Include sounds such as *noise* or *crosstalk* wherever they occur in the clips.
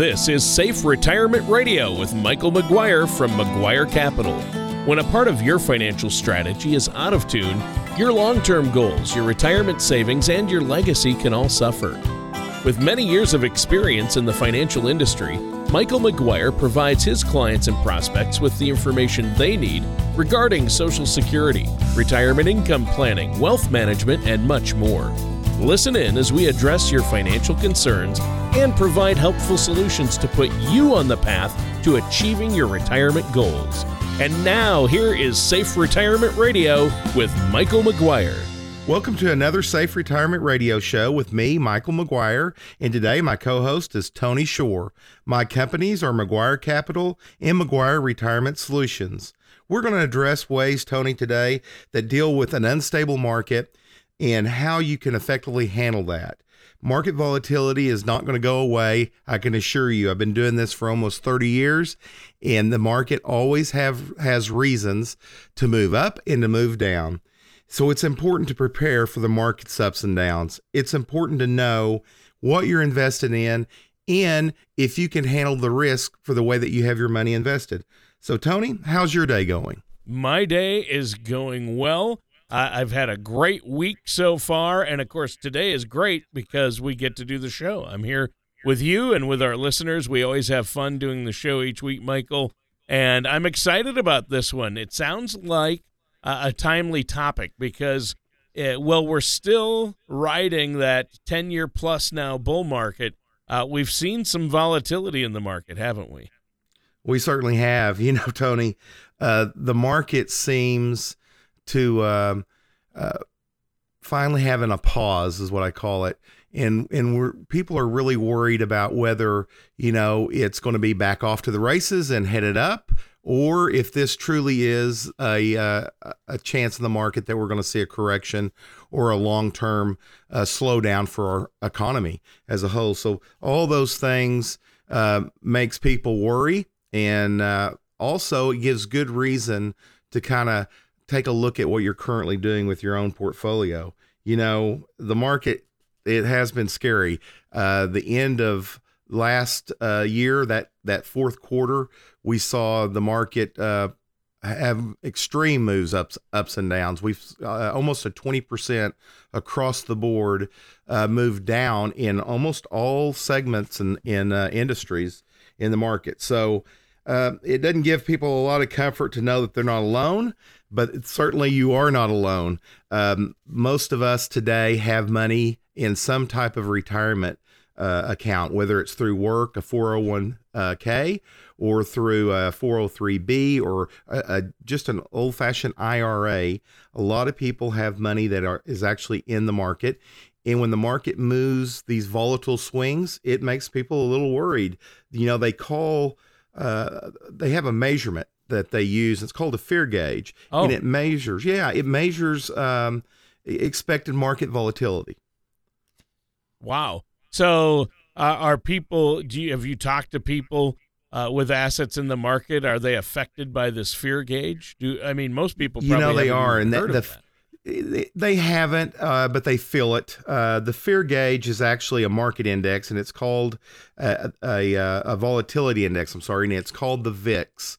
This is Safe Retirement Radio with Michael McGuire from McGuire Capital. When a part of your financial strategy is out of tune, your long term goals, your retirement savings, and your legacy can all suffer. With many years of experience in the financial industry, Michael McGuire provides his clients and prospects with the information they need regarding Social Security, retirement income planning, wealth management, and much more. Listen in as we address your financial concerns and provide helpful solutions to put you on the path to achieving your retirement goals. And now, here is Safe Retirement Radio with Michael McGuire. Welcome to another Safe Retirement Radio show with me, Michael McGuire, and today my co-host is Tony Shore. My companies are McGuire Capital and McGuire Retirement Solutions. We're going to address ways, Tony, today that deal with an unstable market and how you can effectively handle that. Market volatility is not going to go away. I can assure you. I've been doing this for almost 30 years, and the market always have has reasons to move up and to move down. So it's important to prepare for the market's ups and downs. It's important to know what you're invested in and if you can handle the risk for the way that you have your money invested. So, Tony, how's your day going? My day is going well. I've had a great week so far. And of course, today is great because we get to do the show. I'm here with you and with our listeners. We always have fun doing the show each week, Michael. And I'm excited about this one. It sounds like a, a timely topic because, uh, well, we're still riding that 10 year plus now bull market. Uh, we've seen some volatility in the market, haven't we? We certainly have. You know, Tony, uh, the market seems to um, uh, finally having a pause, is what I call it. And and we're people are really worried about whether you know it's going to be back off to the races and headed up, or if this truly is a uh, a chance in the market that we're going to see a correction or a long term uh, slowdown for our economy as a whole. So all those things uh, makes people worry, and uh, also it gives good reason to kind of take a look at what you're currently doing with your own portfolio. You know, the market it has been scary. Uh, the end of last uh, year, that that fourth quarter, we saw the market uh, have extreme moves ups ups and downs. We've uh, almost a twenty percent across the board uh, moved down in almost all segments and in, in uh, industries in the market. So uh, it doesn't give people a lot of comfort to know that they're not alone, but certainly you are not alone. Um, most of us today have money in some type of retirement uh, account, whether it's through work, a 401k, or through a 403b, or a, a, just an old fashioned IRA. A lot of people have money that are, is actually in the market. And when the market moves these volatile swings, it makes people a little worried. You know, they call uh, they have a measurement that they use. It's called a fear gauge, oh. and it measures. Yeah, it measures um, expected market volatility. Wow. So, uh, are people? Do you have you talked to people uh, with assets in the market? Are they affected by this fear gauge? Do I mean most people? you know they are, and that, the, that. They haven't, uh, but they feel it. Uh, the fear gauge is actually a market index, and it's called a, a, a, volatility index. I'm sorry, and it's called the VIX.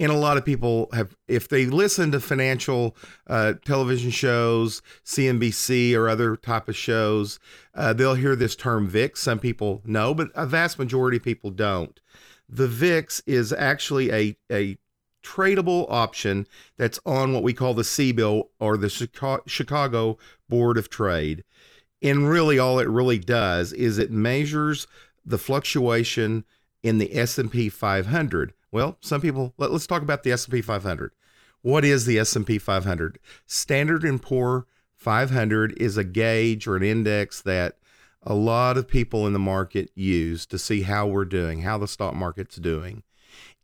And a lot of people have, if they listen to financial uh, television shows, CNBC or other type of shows, uh, they'll hear this term VIX. Some people know, but a vast majority of people don't. The VIX is actually a, a tradable option that's on what we call the CBOE or the Chicago Board of Trade. And really all it really does is it measures the fluctuation in the S&P 500. Well, some people let, us talk about the S&P 500. What is the S&P 500? Standard & Poor 500 is a gauge or an index that a lot of people in the market use to see how we're doing, how the stock market's doing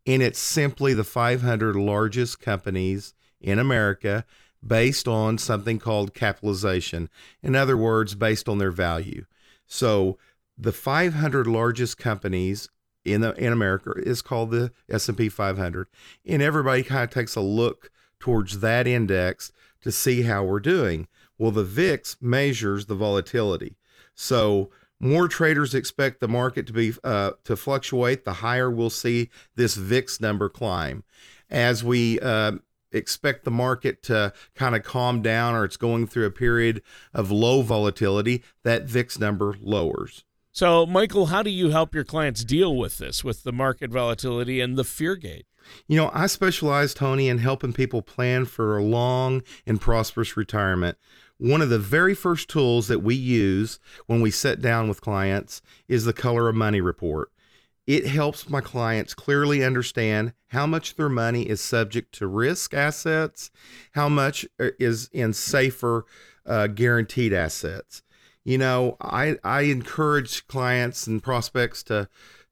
and it's simply the 500 largest companies in America based on something called capitalization. In other words, based on their value. So the 500 largest companies in the, in America is called the S&P 500, and everybody kind of takes a look towards that index to see how we're doing. Well, the VIX measures the volatility. So more traders expect the market to be uh, to fluctuate, the higher we'll see this VIX number climb. As we uh, expect the market to kind of calm down or it's going through a period of low volatility, that VIX number lowers. So, Michael, how do you help your clients deal with this, with the market volatility and the fear gauge? You know, I specialize, Tony, in helping people plan for a long and prosperous retirement. One of the very first tools that we use when we sit down with clients is the Color of Money report. It helps my clients clearly understand how much their money is subject to risk assets, how much is in safer uh, guaranteed assets you know, I I encourage clients and prospects to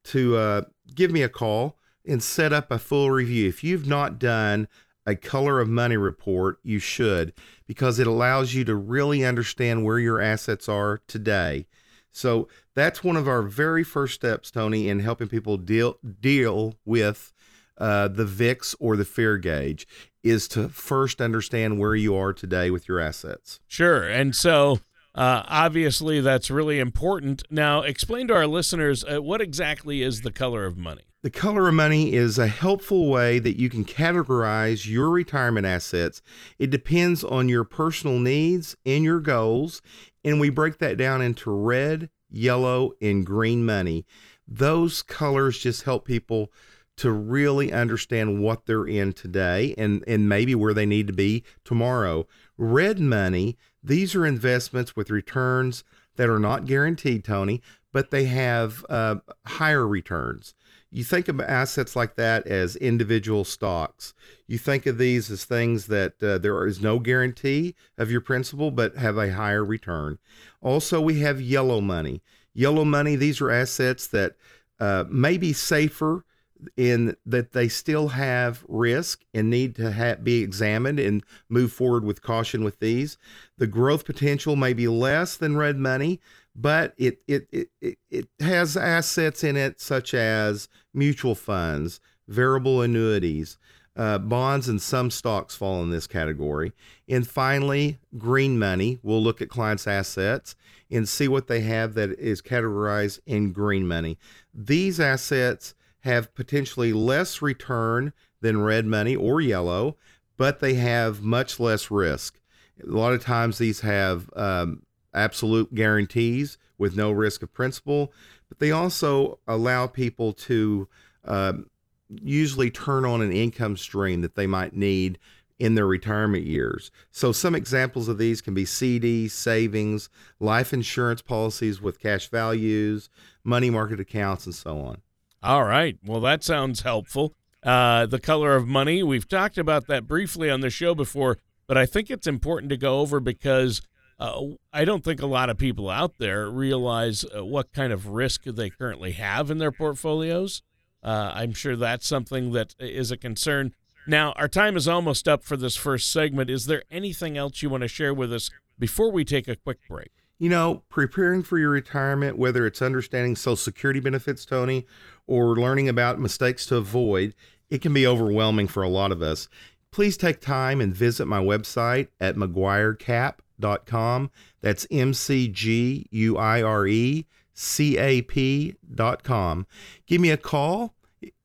to uh, give me a call and set up a full review. If you've not done a color of money report, you should because it allows you to really understand where your assets are today. So that's one of our very first steps, Tony, in helping people deal deal with uh, the VIX or the fear gauge is to first understand where you are today with your assets. Sure. And so uh, obviously, that's really important. Now, explain to our listeners uh, what exactly is the color of money? The color of money is a helpful way that you can categorize your retirement assets. It depends on your personal needs and your goals, and we break that down into red, yellow, and green money. Those colors just help people to really understand what they're in today and, and maybe where they need to be tomorrow. Red money these are investments with returns that are not guaranteed, Tony, but they have uh, higher returns. You think of assets like that as individual stocks. You think of these as things that uh, there is no guarantee of your principal, but have a higher return. Also, we have yellow money. Yellow money, these are assets that uh, may be safer in that they still have risk and need to ha- be examined and move forward with caution with these. The growth potential may be less than red money, but it it it it has assets in it such as mutual funds, variable annuities, uh, bonds, and some stocks fall in this category. And finally, green money. We'll look at clients' assets and see what they have that is categorized in green money. These assets have potentially less return than red money or yellow, but they have much less risk. A lot of times these have um, absolute guarantees with no risk of principal, but they also allow people to um, usually turn on an income stream that they might need in their retirement years. So, some examples of these can be CDs, savings, life insurance policies with cash values, money market accounts, and so on. All right. Well, that sounds helpful. Uh, the color of money, we've talked about that briefly on the show before, but I think it's important to go over because uh, I don't think a lot of people out there realize uh, what kind of risk they currently have in their portfolios. Uh, I'm sure that's something that is a concern. Now, our time is almost up for this first segment. Is there anything else you want to share with us before we take a quick break? You know, preparing for your retirement, whether it's understanding Social Security benefits, Tony, or learning about mistakes to avoid, it can be overwhelming for a lot of us. Please take time and visit my website at mcguirecap.com. That's M C G U I R E C A P.com. Give me a call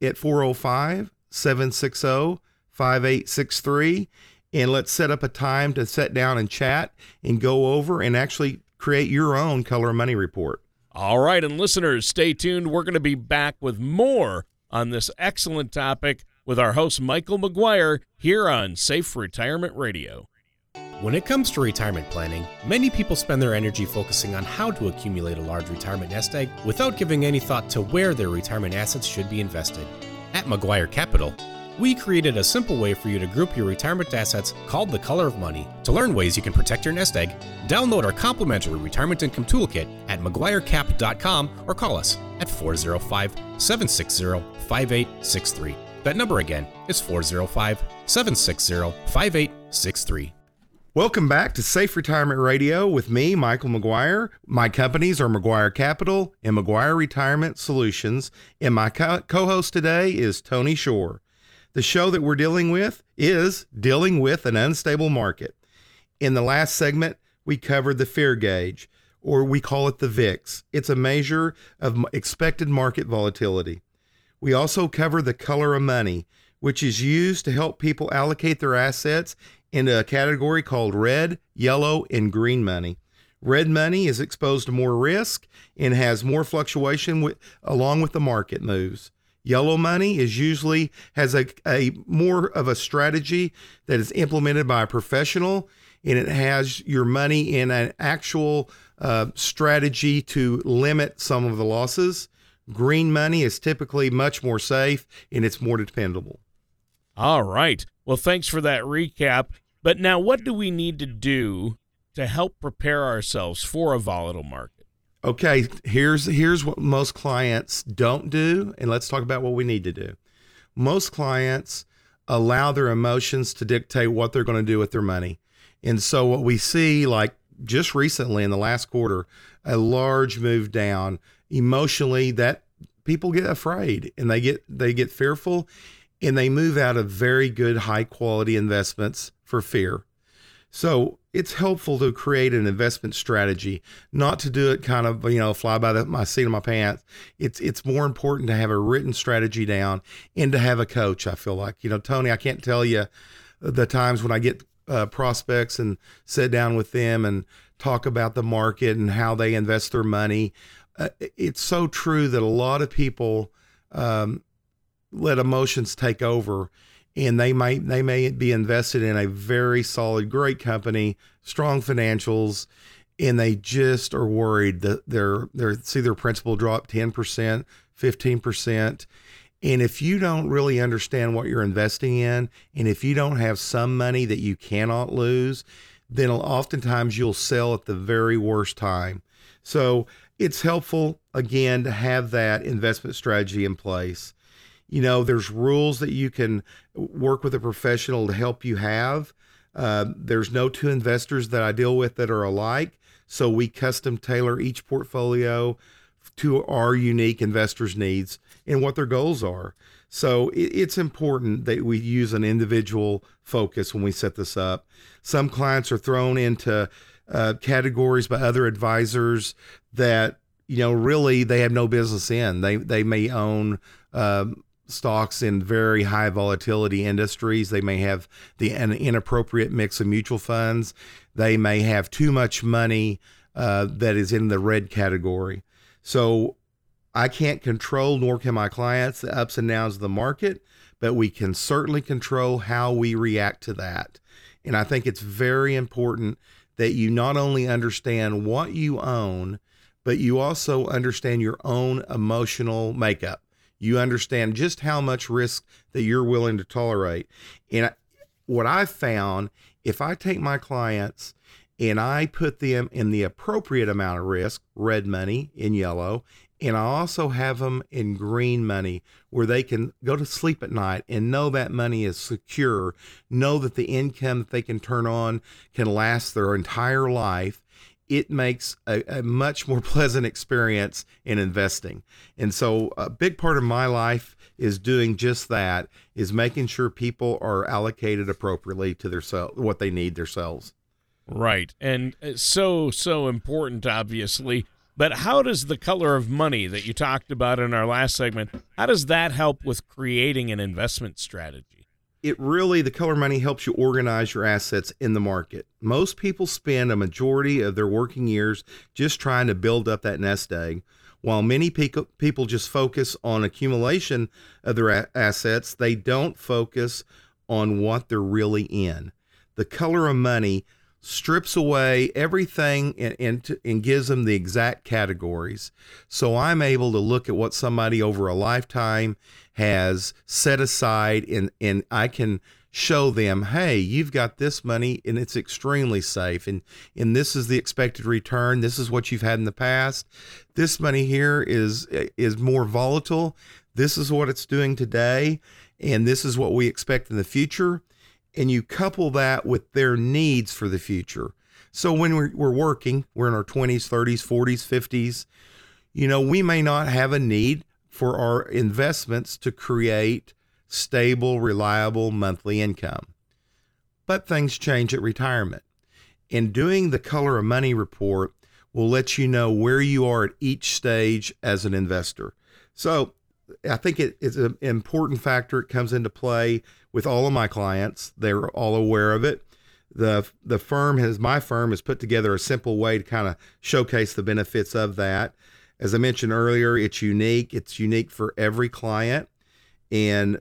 at 405 760 5863 and let's set up a time to sit down and chat and go over and actually create your own color money report. All right, and listeners, stay tuned. We're going to be back with more on this excellent topic with our host, Michael McGuire, here on Safe Retirement Radio. When it comes to retirement planning, many people spend their energy focusing on how to accumulate a large retirement nest egg without giving any thought to where their retirement assets should be invested. At McGuire Capital, we created a simple way for you to group your retirement assets called the Color of Money. To learn ways you can protect your nest egg, download our complimentary retirement income toolkit at McGuireCap.com or call us at 405 760 5863. That number again is 405 760 5863. Welcome back to Safe Retirement Radio with me, Michael McGuire. My companies are McGuire Capital and McGuire Retirement Solutions, and my co host today is Tony Shore. The show that we're dealing with is dealing with an unstable market. In the last segment, we covered the fear gauge. or we call it the VIX. It's a measure of expected market volatility. We also cover the color of money, which is used to help people allocate their assets into a category called red, yellow, and green money. Red money is exposed to more risk and has more fluctuation with, along with the market moves. Yellow money is usually has a, a more of a strategy that is implemented by a professional and it has your money in an actual uh, strategy to limit some of the losses. Green money is typically much more safe and it's more dependable. All right. Well, thanks for that recap. But now, what do we need to do to help prepare ourselves for a volatile market? Okay, here's here's what most clients don't do, and let's talk about what we need to do. Most clients allow their emotions to dictate what they're going to do with their money. And so what we see like just recently in the last quarter, a large move down emotionally that people get afraid and they get they get fearful and they move out of very good high quality investments for fear. So it's helpful to create an investment strategy, not to do it kind of you know fly by the, my seat of my pants. It's it's more important to have a written strategy down and to have a coach. I feel like you know Tony, I can't tell you the times when I get uh, prospects and sit down with them and talk about the market and how they invest their money. Uh, it's so true that a lot of people um, let emotions take over and they might they may be invested in a very solid great company strong financials and they just are worried that they're they're see their principal drop 10% 15% and if you don't really understand what you're investing in and if you don't have some money that you cannot lose then oftentimes you'll sell at the very worst time. So it's helpful again to have that investment strategy in place you know, there's rules that you can work with a professional to help you have. Uh, there's no two investors that I deal with that are alike. So we custom tailor each portfolio to our unique investors' needs and what their goals are. So it, it's important that we use an individual focus when we set this up. Some clients are thrown into uh, categories by other advisors that you know really they have no business in. They they may own um, stocks in very high volatility industries. They may have the an inappropriate mix of mutual funds. They may have too much money uh, that is in the red category. So I can't control, nor can my clients, the ups and downs of the market, but we can certainly control how we react to that. And I think it's very important that you not only understand what you own, but you also understand your own emotional makeup you understand just how much risk that you're willing to tolerate. And what I've found, if I take my clients and I put them in the appropriate amount of risk, red money in yellow, and I also have them in green money where they can go to sleep at night and know that money is secure, know that the income that they can turn on can last their entire life it makes a, a, much more *laughs* pleasant experience in investing. And so a big part of my life is doing just that is making sure people are allocated appropriately to their self, what they need themselves. Right. And uh, so so important obviously, but how does the color of money that you talked about in our last segment, how does that help with creating an investment strategy? It really the color money helps you organize your assets in the market. Most people spend a majority of their working years just trying to build up that nest egg, while many people just focus on accumulation of their assets. They don't focus on what they're really in. The color of money strips away everything and, and, and, gives them the exact categories. So I'm able to look at what somebody over a lifetime has set aside and, and I can show them, hey, you've got this money and it's extremely safe. And, and this is the expected return. This is what you've had in the past. This money here is, is more volatile. This is what it's doing today. And this is what we expect in the future and you couple that with their needs for the future. So when we're, we're working, we're in our 20s, 30s, 40s, 50s, you know, we may not have a need for our investments to create stable, reliable monthly income. But things change at retirement. In doing the color of money report, will let you know where you are at each stage as an investor. So I think it is an important factor. It comes into play with all of my clients. They're all aware of it. The the firm has my firm has put together a simple way to kind of showcase the benefits of that. As I mentioned earlier, it's unique. It's unique for every client. And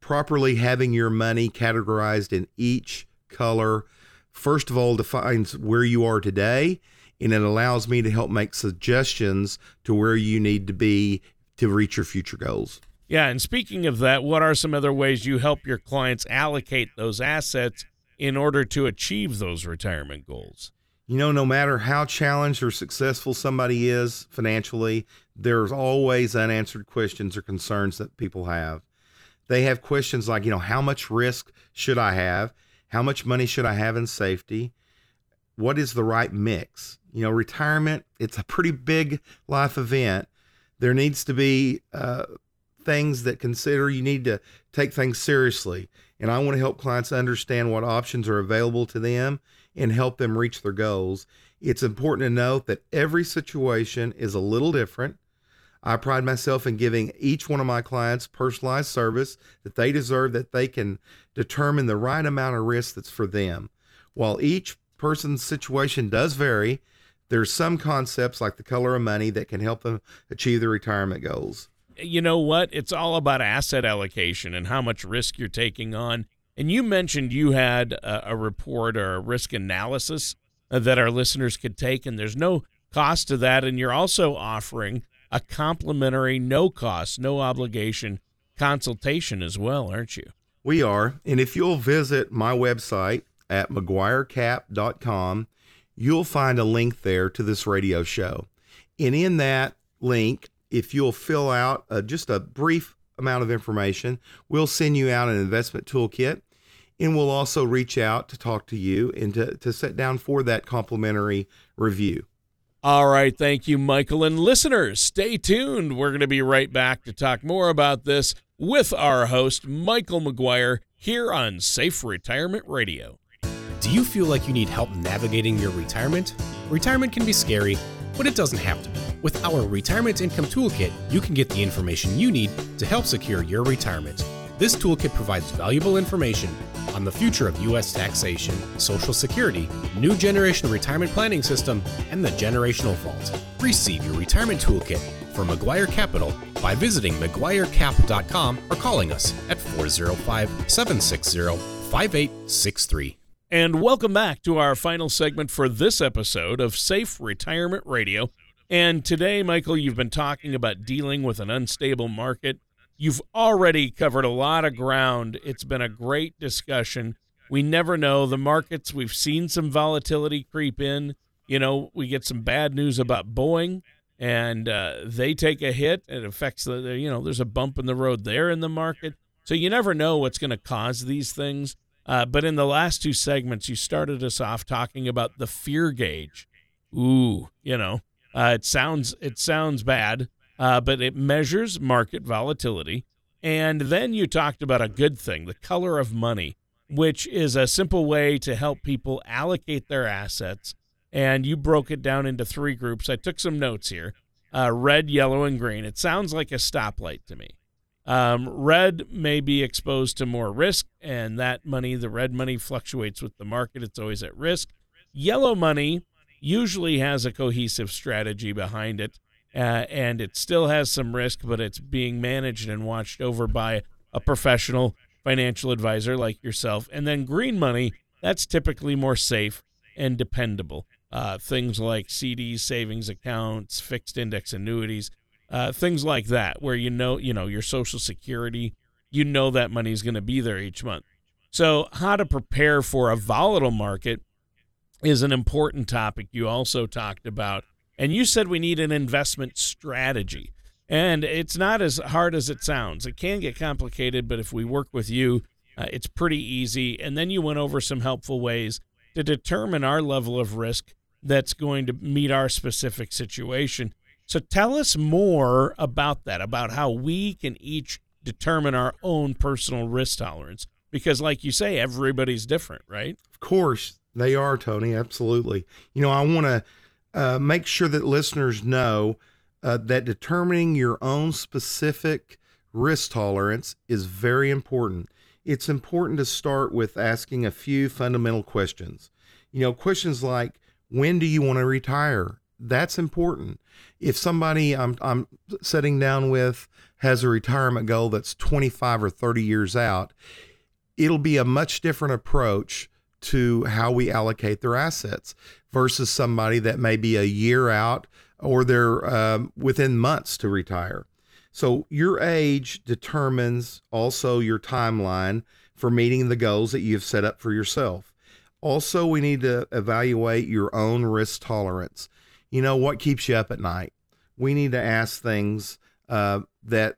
properly having your money categorized in each color, first of all, defines where you are today. And it allows me to help make suggestions to where you need to be to reach your future goals. Yeah, and speaking of that, what are some other ways you help your clients allocate those assets in order to achieve those retirement goals? You know, no matter how challenged or successful somebody is financially, there's always unanswered questions or concerns that people have. They have questions like, you know, how much risk should I have? How much money should I have in safety? What is the right mix? You know, retirement, it's a pretty big life event there needs to be uh, things that consider you need to take things seriously. And I want to help clients understand what options are available to them and help them reach their goals. It's important to note that every situation is a little different. I pride myself in giving each one of my clients personalized service that they deserve, that they can determine the right amount of risk that's for them. While each person's situation does vary, there's some concepts like the color of money that can help them achieve their retirement goals. You know what? It's all about asset allocation and how much risk you're taking on. And you mentioned you had a, a report or a risk analysis uh, that our listeners could take, and there's no cost to that. And you're also offering a complimentary, no cost, no obligation consultation as well, aren't you? We are. And if you'll visit my website at mcguirecap.com, you'll find a link there to this radio show. And in that link, if you'll fill out uh, just a brief amount of information, we'll send you out an investment toolkit. And we'll also reach out to talk to you and to, to sit down for that complimentary review. All right. Thank you, Michael. And listeners, stay tuned. We're going to be right back to talk more about this with our host, Michael McGuire, here on Safe Retirement Radio. Do you feel like you need help navigating your retirement? Retirement can be scary, but it doesn't have to be. With our Retirement Income Toolkit, you can get the information you need to help secure your retirement. This toolkit provides valuable information on the future of U.S. taxation, Social Security, new generation retirement planning system, and the generational vault. Receive your retirement toolkit from McGuire Capital by visiting McGuireCap.com or calling us at 405 760 5863. And welcome back to our final segment for this episode of Safe Retirement Radio. And today, Michael, you've been talking about dealing with an unstable market. You've already covered a lot of ground. It's been a great discussion. We never know the markets. We've seen some volatility creep in. You know, we get some bad news about Boeing, and uh, they take a hit. It affects the, you know, there's a bump in the road there in the market. So you never know what's going to cause these things. Uh, but in the last two segments, you started us off talking about the fear gauge. Ooh, you know, uh, it sounds it sounds bad, uh, but it measures market volatility. And then you talked about a good thing, the color of money, which is a simple way to help people allocate their assets. And you broke it down into three groups. I took some notes here: uh, red, yellow, and green. It sounds like a stoplight to me. Um, red may be exposed to more risk, and that money, the red money, fluctuates with the market. It's always at risk. Yellow money usually has a cohesive strategy behind it, uh, and it still has some risk, but it's being managed and watched over by a professional financial advisor like yourself. And then green money, that's typically more safe and dependable. Uh, things like CDs, savings accounts, fixed index annuities uh, things like that, where you know, you know, your Social Security, you know that money is going to be there each month. So, how to prepare for a volatile market is an important topic you also talked about. And you said we need an investment strategy. And it's not as hard as it sounds. It can get complicated, but if we work with you, uh, it's pretty easy. And then you went over some helpful ways to determine our level of risk that's going to meet our specific situation. So tell us more about that, about how we can each determine our own personal risk tolerance. Because, like you say, everybody's different, right? Of course, they are, Tony. Absolutely. You know, I want to uh, make sure that listeners know uh, that determining your own specific risk tolerance is very important. It's important to start with asking a few fundamental questions. You know, questions like, when do you want to retire? That's important. If somebody I'm, I'm sitting down with has a retirement goal that's 25 or 30 years out, it'll be a much different approach to how we allocate their assets versus somebody that may be a year out or they're um, within months to retire. So your age determines also your timeline for meeting the goals that you've set up for yourself. Also, we need to evaluate your own risk tolerance. You know, what keeps you up at night? We need to ask things uh, that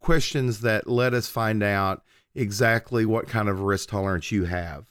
questions that let us find out exactly what kind of risk tolerance you have.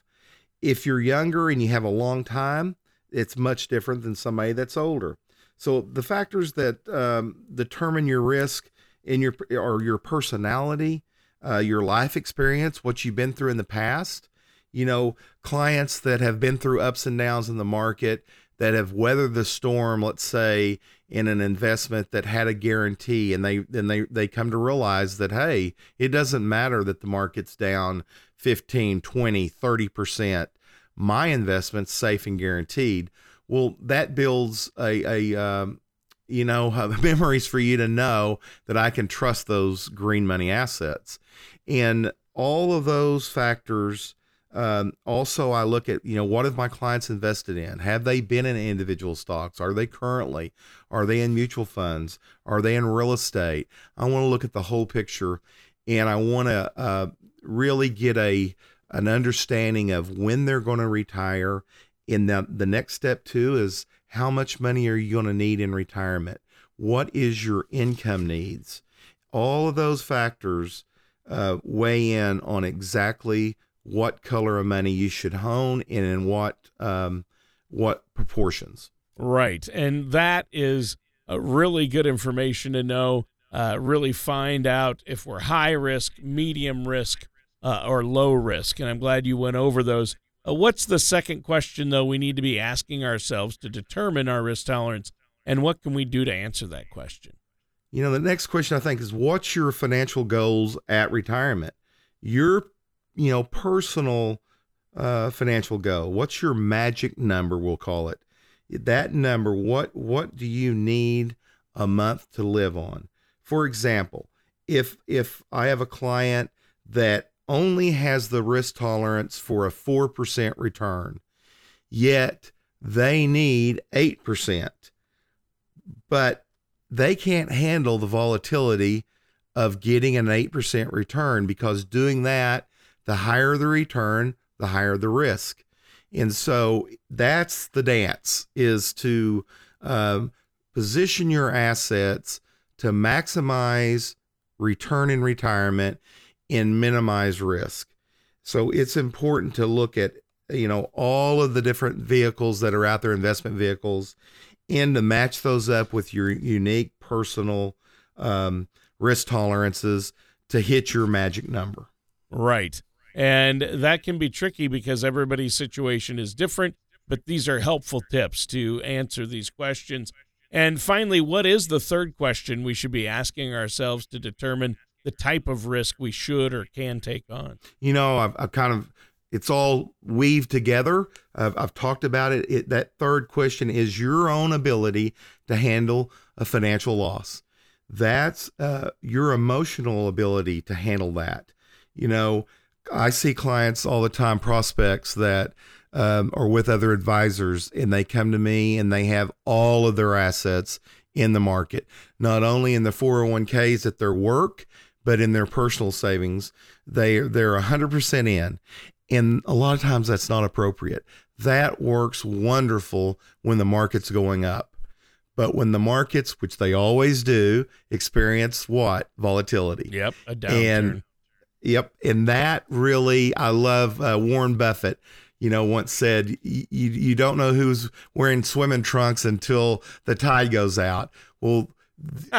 If you're younger and you have a long time, it's much different than somebody that's older. So the factors that um, determine your risk in your or your personality, uh, your life experience, what you've been through in the past. You know, clients that have been through ups and downs in the market that have weathered the storm, let's say in an investment that had a guarantee and they then they they come to realize that hey, it doesn't matter that the market's down 15, 20, 30%. My investment's safe and guaranteed. Well, that builds a, a um, you know, *laughs* memories for you to know that I can trust those green money assets. And all of those factors. Um, also, I look at, you know, what have my clients invested in? Have they been in individual stocks? Are they currently? Are they in mutual funds? Are they in real estate? I want to look at the whole picture and I want to uh, really get a an understanding of when they're going to retire. And the, the next step, too, is how much money are you going to need in retirement? What is your income needs? All of those factors uh, weigh in on exactly what color of money you should hone and in what um, what proportions. Right, and that is a really good information to know. Uh, really find out if we're high risk, medium risk, uh, or low risk. And I'm glad you went over those uh, what's the second question, though, we need to be asking ourselves to determine our risk tolerance? And what can we do to answer that question? You know, the next question I think is what's your financial goals at retirement? Your, you know, personal uh, financial goal. What's your magic number? We'll call it that number. What what do you need a month to live on? For example, if if I have a client that only has the risk tolerance for a 4% return, yet they need 8%. But they can't handle the volatility of getting an 8% return because doing that, the higher the return, the higher the risk. And so that's the dance is to um, position your assets to maximize return in retirement and minimize risk. So it's important to look at you know all of the different vehicles that are out there, investment vehicles, and to match those up with your unique personal um, risk tolerances to hit your magic number. Right. And that can be tricky because everybody's situation is different, but these are helpful tips to answer these questions. And finally, what is the third question we should be asking ourselves to determine the type of risk we should or can take on? You know, I've, I've kind of it's all weaved together. I've, I've talked about it. it. That third question is your own ability to handle a financial loss. That's uh, your emotional ability to handle that. You know, I see clients all the time, prospects that um, are with other advisors, and they come to me and they have all of their assets in the market, not only in the 401ks at their work, but in their personal savings, they they're 100% in. And a lot of times that's not appropriate. That works wonderful when the market's going up. But when the markets, which they always do, experience what? Volatility. Yep, a downturn. And yep, and that really I love uh, Warren Buffett you know, once said, you, you don't know who's wearing swimming trunks until the tide goes out. Well,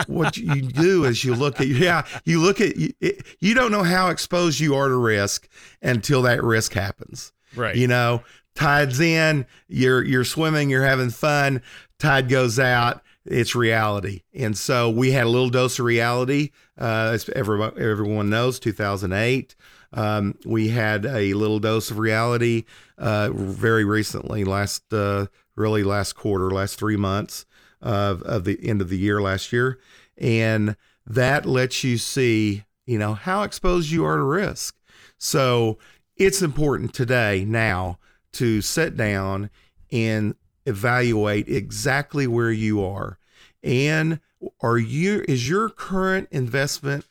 what you do is you look at yeah you look at you, you don't know how exposed you are to risk until that risk happens right you know tides in you're you're swimming you're having fun tide goes out, it's reality. And so we had a little dose of reality. Uh, as everyone, everyone knows, 2008. Um, we had a little dose of reality uh, very recently, last uh, really last quarter, last three months of, of the end of the year last year, and that lets you see, you know, how exposed you are to risk. So it's important today now to sit down and evaluate exactly where you are and are you is your current investment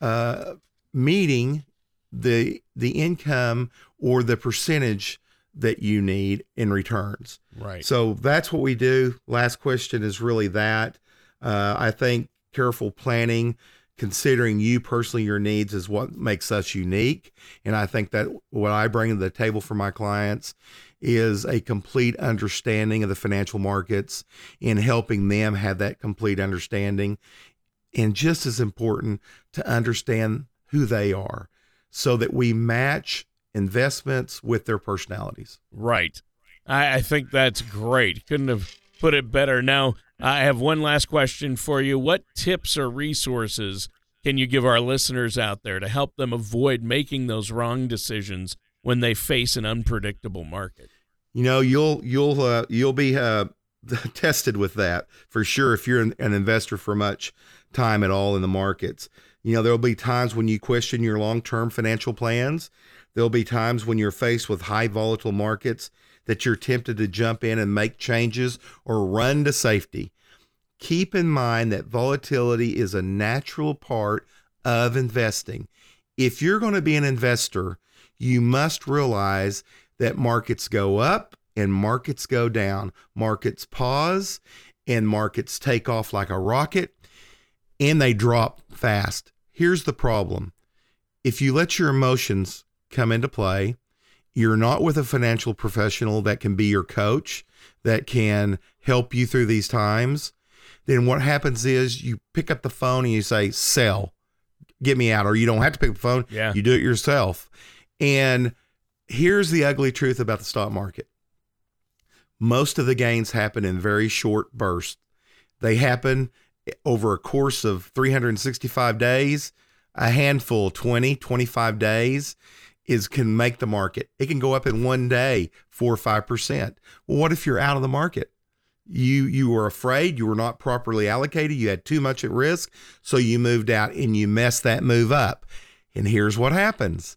uh, meeting the the income or the percentage that you need in returns? Right. so that's what we do. Last question is really that. Uh, i think careful planning considering you personally your needs is what makes us unique and i think that what i bring to the table for my clients is a complete understanding of the financial markets in helping them have that complete understanding and just as important to understand who they are so that we match investments with their personalities Right. I, I think that's great. Couldn't have put it better. Now, I have one last question for you. What tips or resources can you give our listeners out there to help them avoid making those wrong decisions when they face an unpredictable market? you know you'll you'll uh, you'll be uh, *laughs* tested with that for sure if you're an, an investor for much time at all in the markets you know there'll be times when you question your long-term financial plans there'll be times when you're faced with high volatile markets that you're tempted to jump in and make changes or run to safety keep in mind that volatility is a natural part of investing if you're going to be an investor you must realize that markets go up and markets go down. Markets pause and markets take off like a rocket and they drop fast. Here's the problem if you let your emotions come into play, you're not with a financial professional that can be your coach, that can help you through these times, then what happens is you pick up the phone and you say, sell, get me out. Or you don't have to pick up the phone, Yeah. you do it yourself. And here's the ugly truth about the stock market most of the gains happen in very short bursts. They happen over a course of 365 days, a handful, 20, 25 days is can make the market. It can go up in one day, four or five percent. Well, what if you're out of the market? You you were afraid, you were not properly allocated, you had too much at risk, so you moved out and you messed that move up. And here's what happens.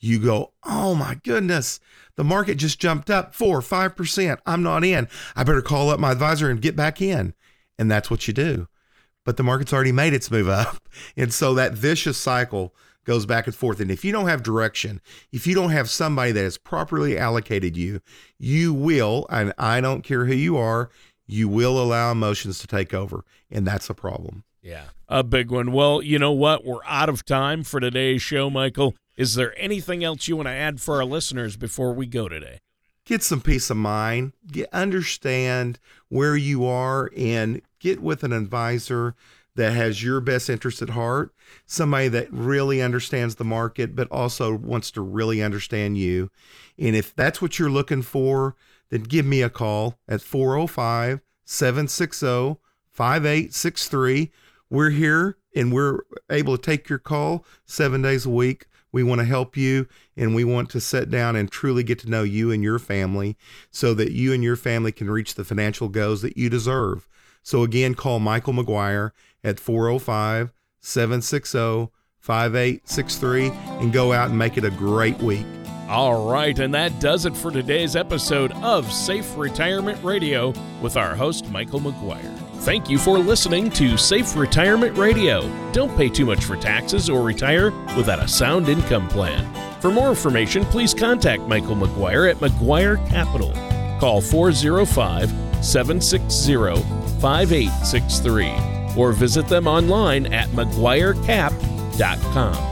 You go, oh my goodness, the market just jumped up four or five percent. I'm not in. I better call up my advisor and get back in. And that's what you do. But the market's already made its move up. *laughs* And so that vicious cycle goes back and forth. And if you don't have direction, if you don't have somebody that has properly allocated you, you will, and I don't care who you are, you will allow emotions to take over. And that's a problem. Yeah. A big one. Well, you know what? We're out of time for today's show, Michael. Is there anything else you want to add for our listeners before we go today? get some peace of mind, get understand where you are and get with an advisor that has your best interest at heart, somebody that really understands the market but also wants to really understand you. And if that's what you're looking for, then give me a call at 405 760 5863. We're here and we're able to take your call seven days a week. We want to help you and we want to sit down and truly get to know you and your family so that you and your family can reach the financial goals that you deserve. So, again, call Michael McGuire at 405 760 5863 and go out and make it a great week. All right, and that does it for today's episode of Safe Retirement Radio with our host, Michael McGuire. Thank you for listening to Safe Retirement Radio. Don't pay too much for taxes or retire without a sound income plan. For more information, please contact Michael McGuire at McGuire Capital. Call 405 760 5863 or visit them online at McGuireCap.com.